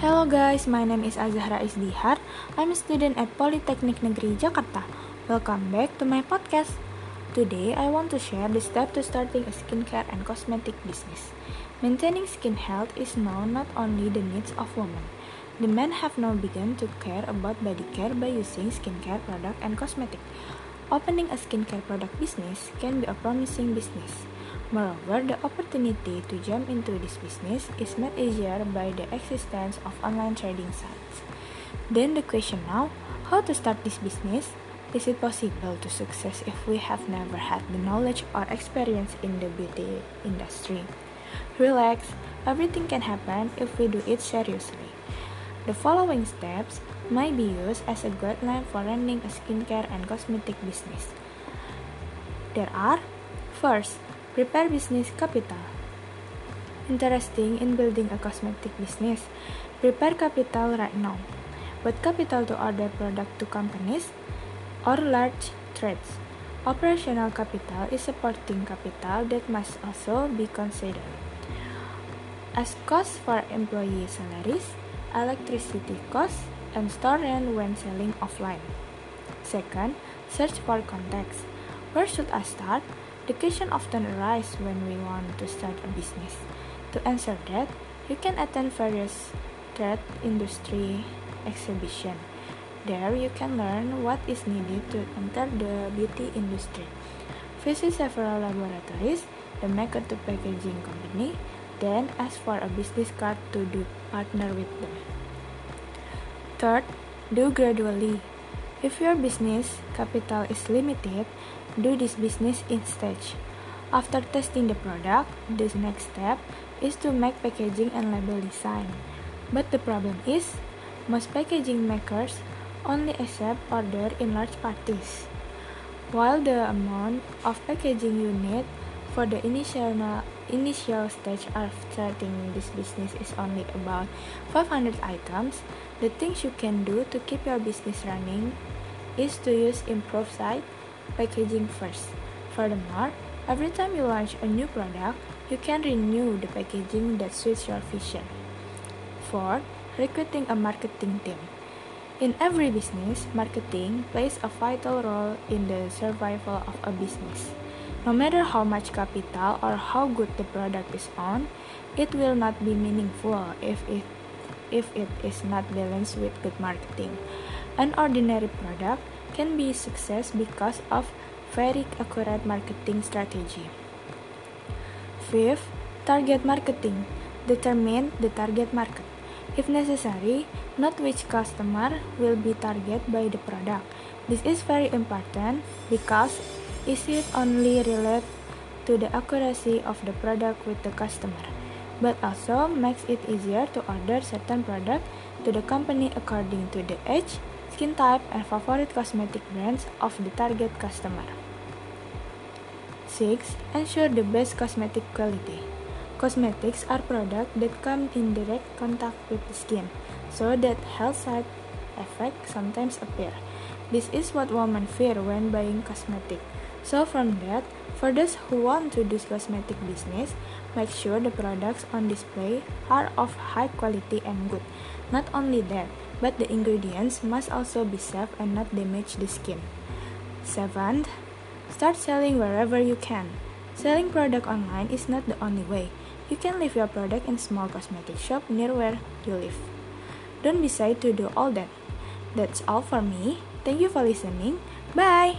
Hello guys, my name is Azahra Isdihar. I'm a student at Polytechnic Negeri Jakarta. Welcome back to my podcast. Today, I want to share the steps to starting a skincare and cosmetic business. Maintaining skin health is now not only the needs of women. The men have now begun to care about body care by using skincare product and cosmetic. Opening a skincare product business can be a promising business. Moreover, the opportunity to jump into this business is made easier by the existence of online trading sites. Then the question now, how to start this business? Is it possible to success if we have never had the knowledge or experience in the beauty industry? Relax, everything can happen if we do it seriously. The following steps might be used as a guideline for running a skincare and cosmetic business. There are first, prepare business capital. Interesting in building a cosmetic business. Prepare capital right now. What capital to order product to companies or large trades. Operational capital is supporting capital that must also be considered. As cost for employee salaries, electricity costs, and store rent when selling offline. Second, search for contacts. Where should I start? The question often arises when we want to start a business. To answer that, you can attend various trade industry exhibition. There you can learn what is needed to enter the beauty industry. Visit several laboratories, the maker to packaging company, then ask for a business card to do partner with them. Third, do gradually. If your business capital is limited, do this business in stage. After testing the product, the next step is to make packaging and label design. But the problem is, most packaging makers only accept order in large parties. While the amount of packaging you need for the initial initial stage of starting this business is only about 500 items, the things you can do to keep your business running is to use improved site packaging first. Furthermore, every time you launch a new product, you can renew the packaging that suits your vision. 4. recruiting a marketing team. In every business, marketing plays a vital role in the survival of a business. No matter how much capital or how good the product is on, it will not be meaningful if it if it is not balanced with good marketing. An ordinary product can be success because of very accurate marketing strategy. Fifth, target marketing. Determine the target market. If necessary, note which customer will be targeted by the product. This is very important because is it only related to the accuracy of the product with the customer, but also makes it easier to order certain product to the company according to the age, skin type, and favorite cosmetic brands of the target customer. 6. Ensure the best cosmetic quality. Cosmetics are products that come in direct contact with the skin, so that health side effects sometimes appear. This is what women fear when buying cosmetic. So from that, for those who want to do cosmetic business, make sure the products on display are of high quality and good. Not only that, but the ingredients must also be safe and not damage the skin. Seventh, Start selling wherever you can. Selling product online is not the only way. You can leave your product in small cosmetic shop near where you live. Don't be shy to do all that. That's all for me. Thank you for listening. Bye.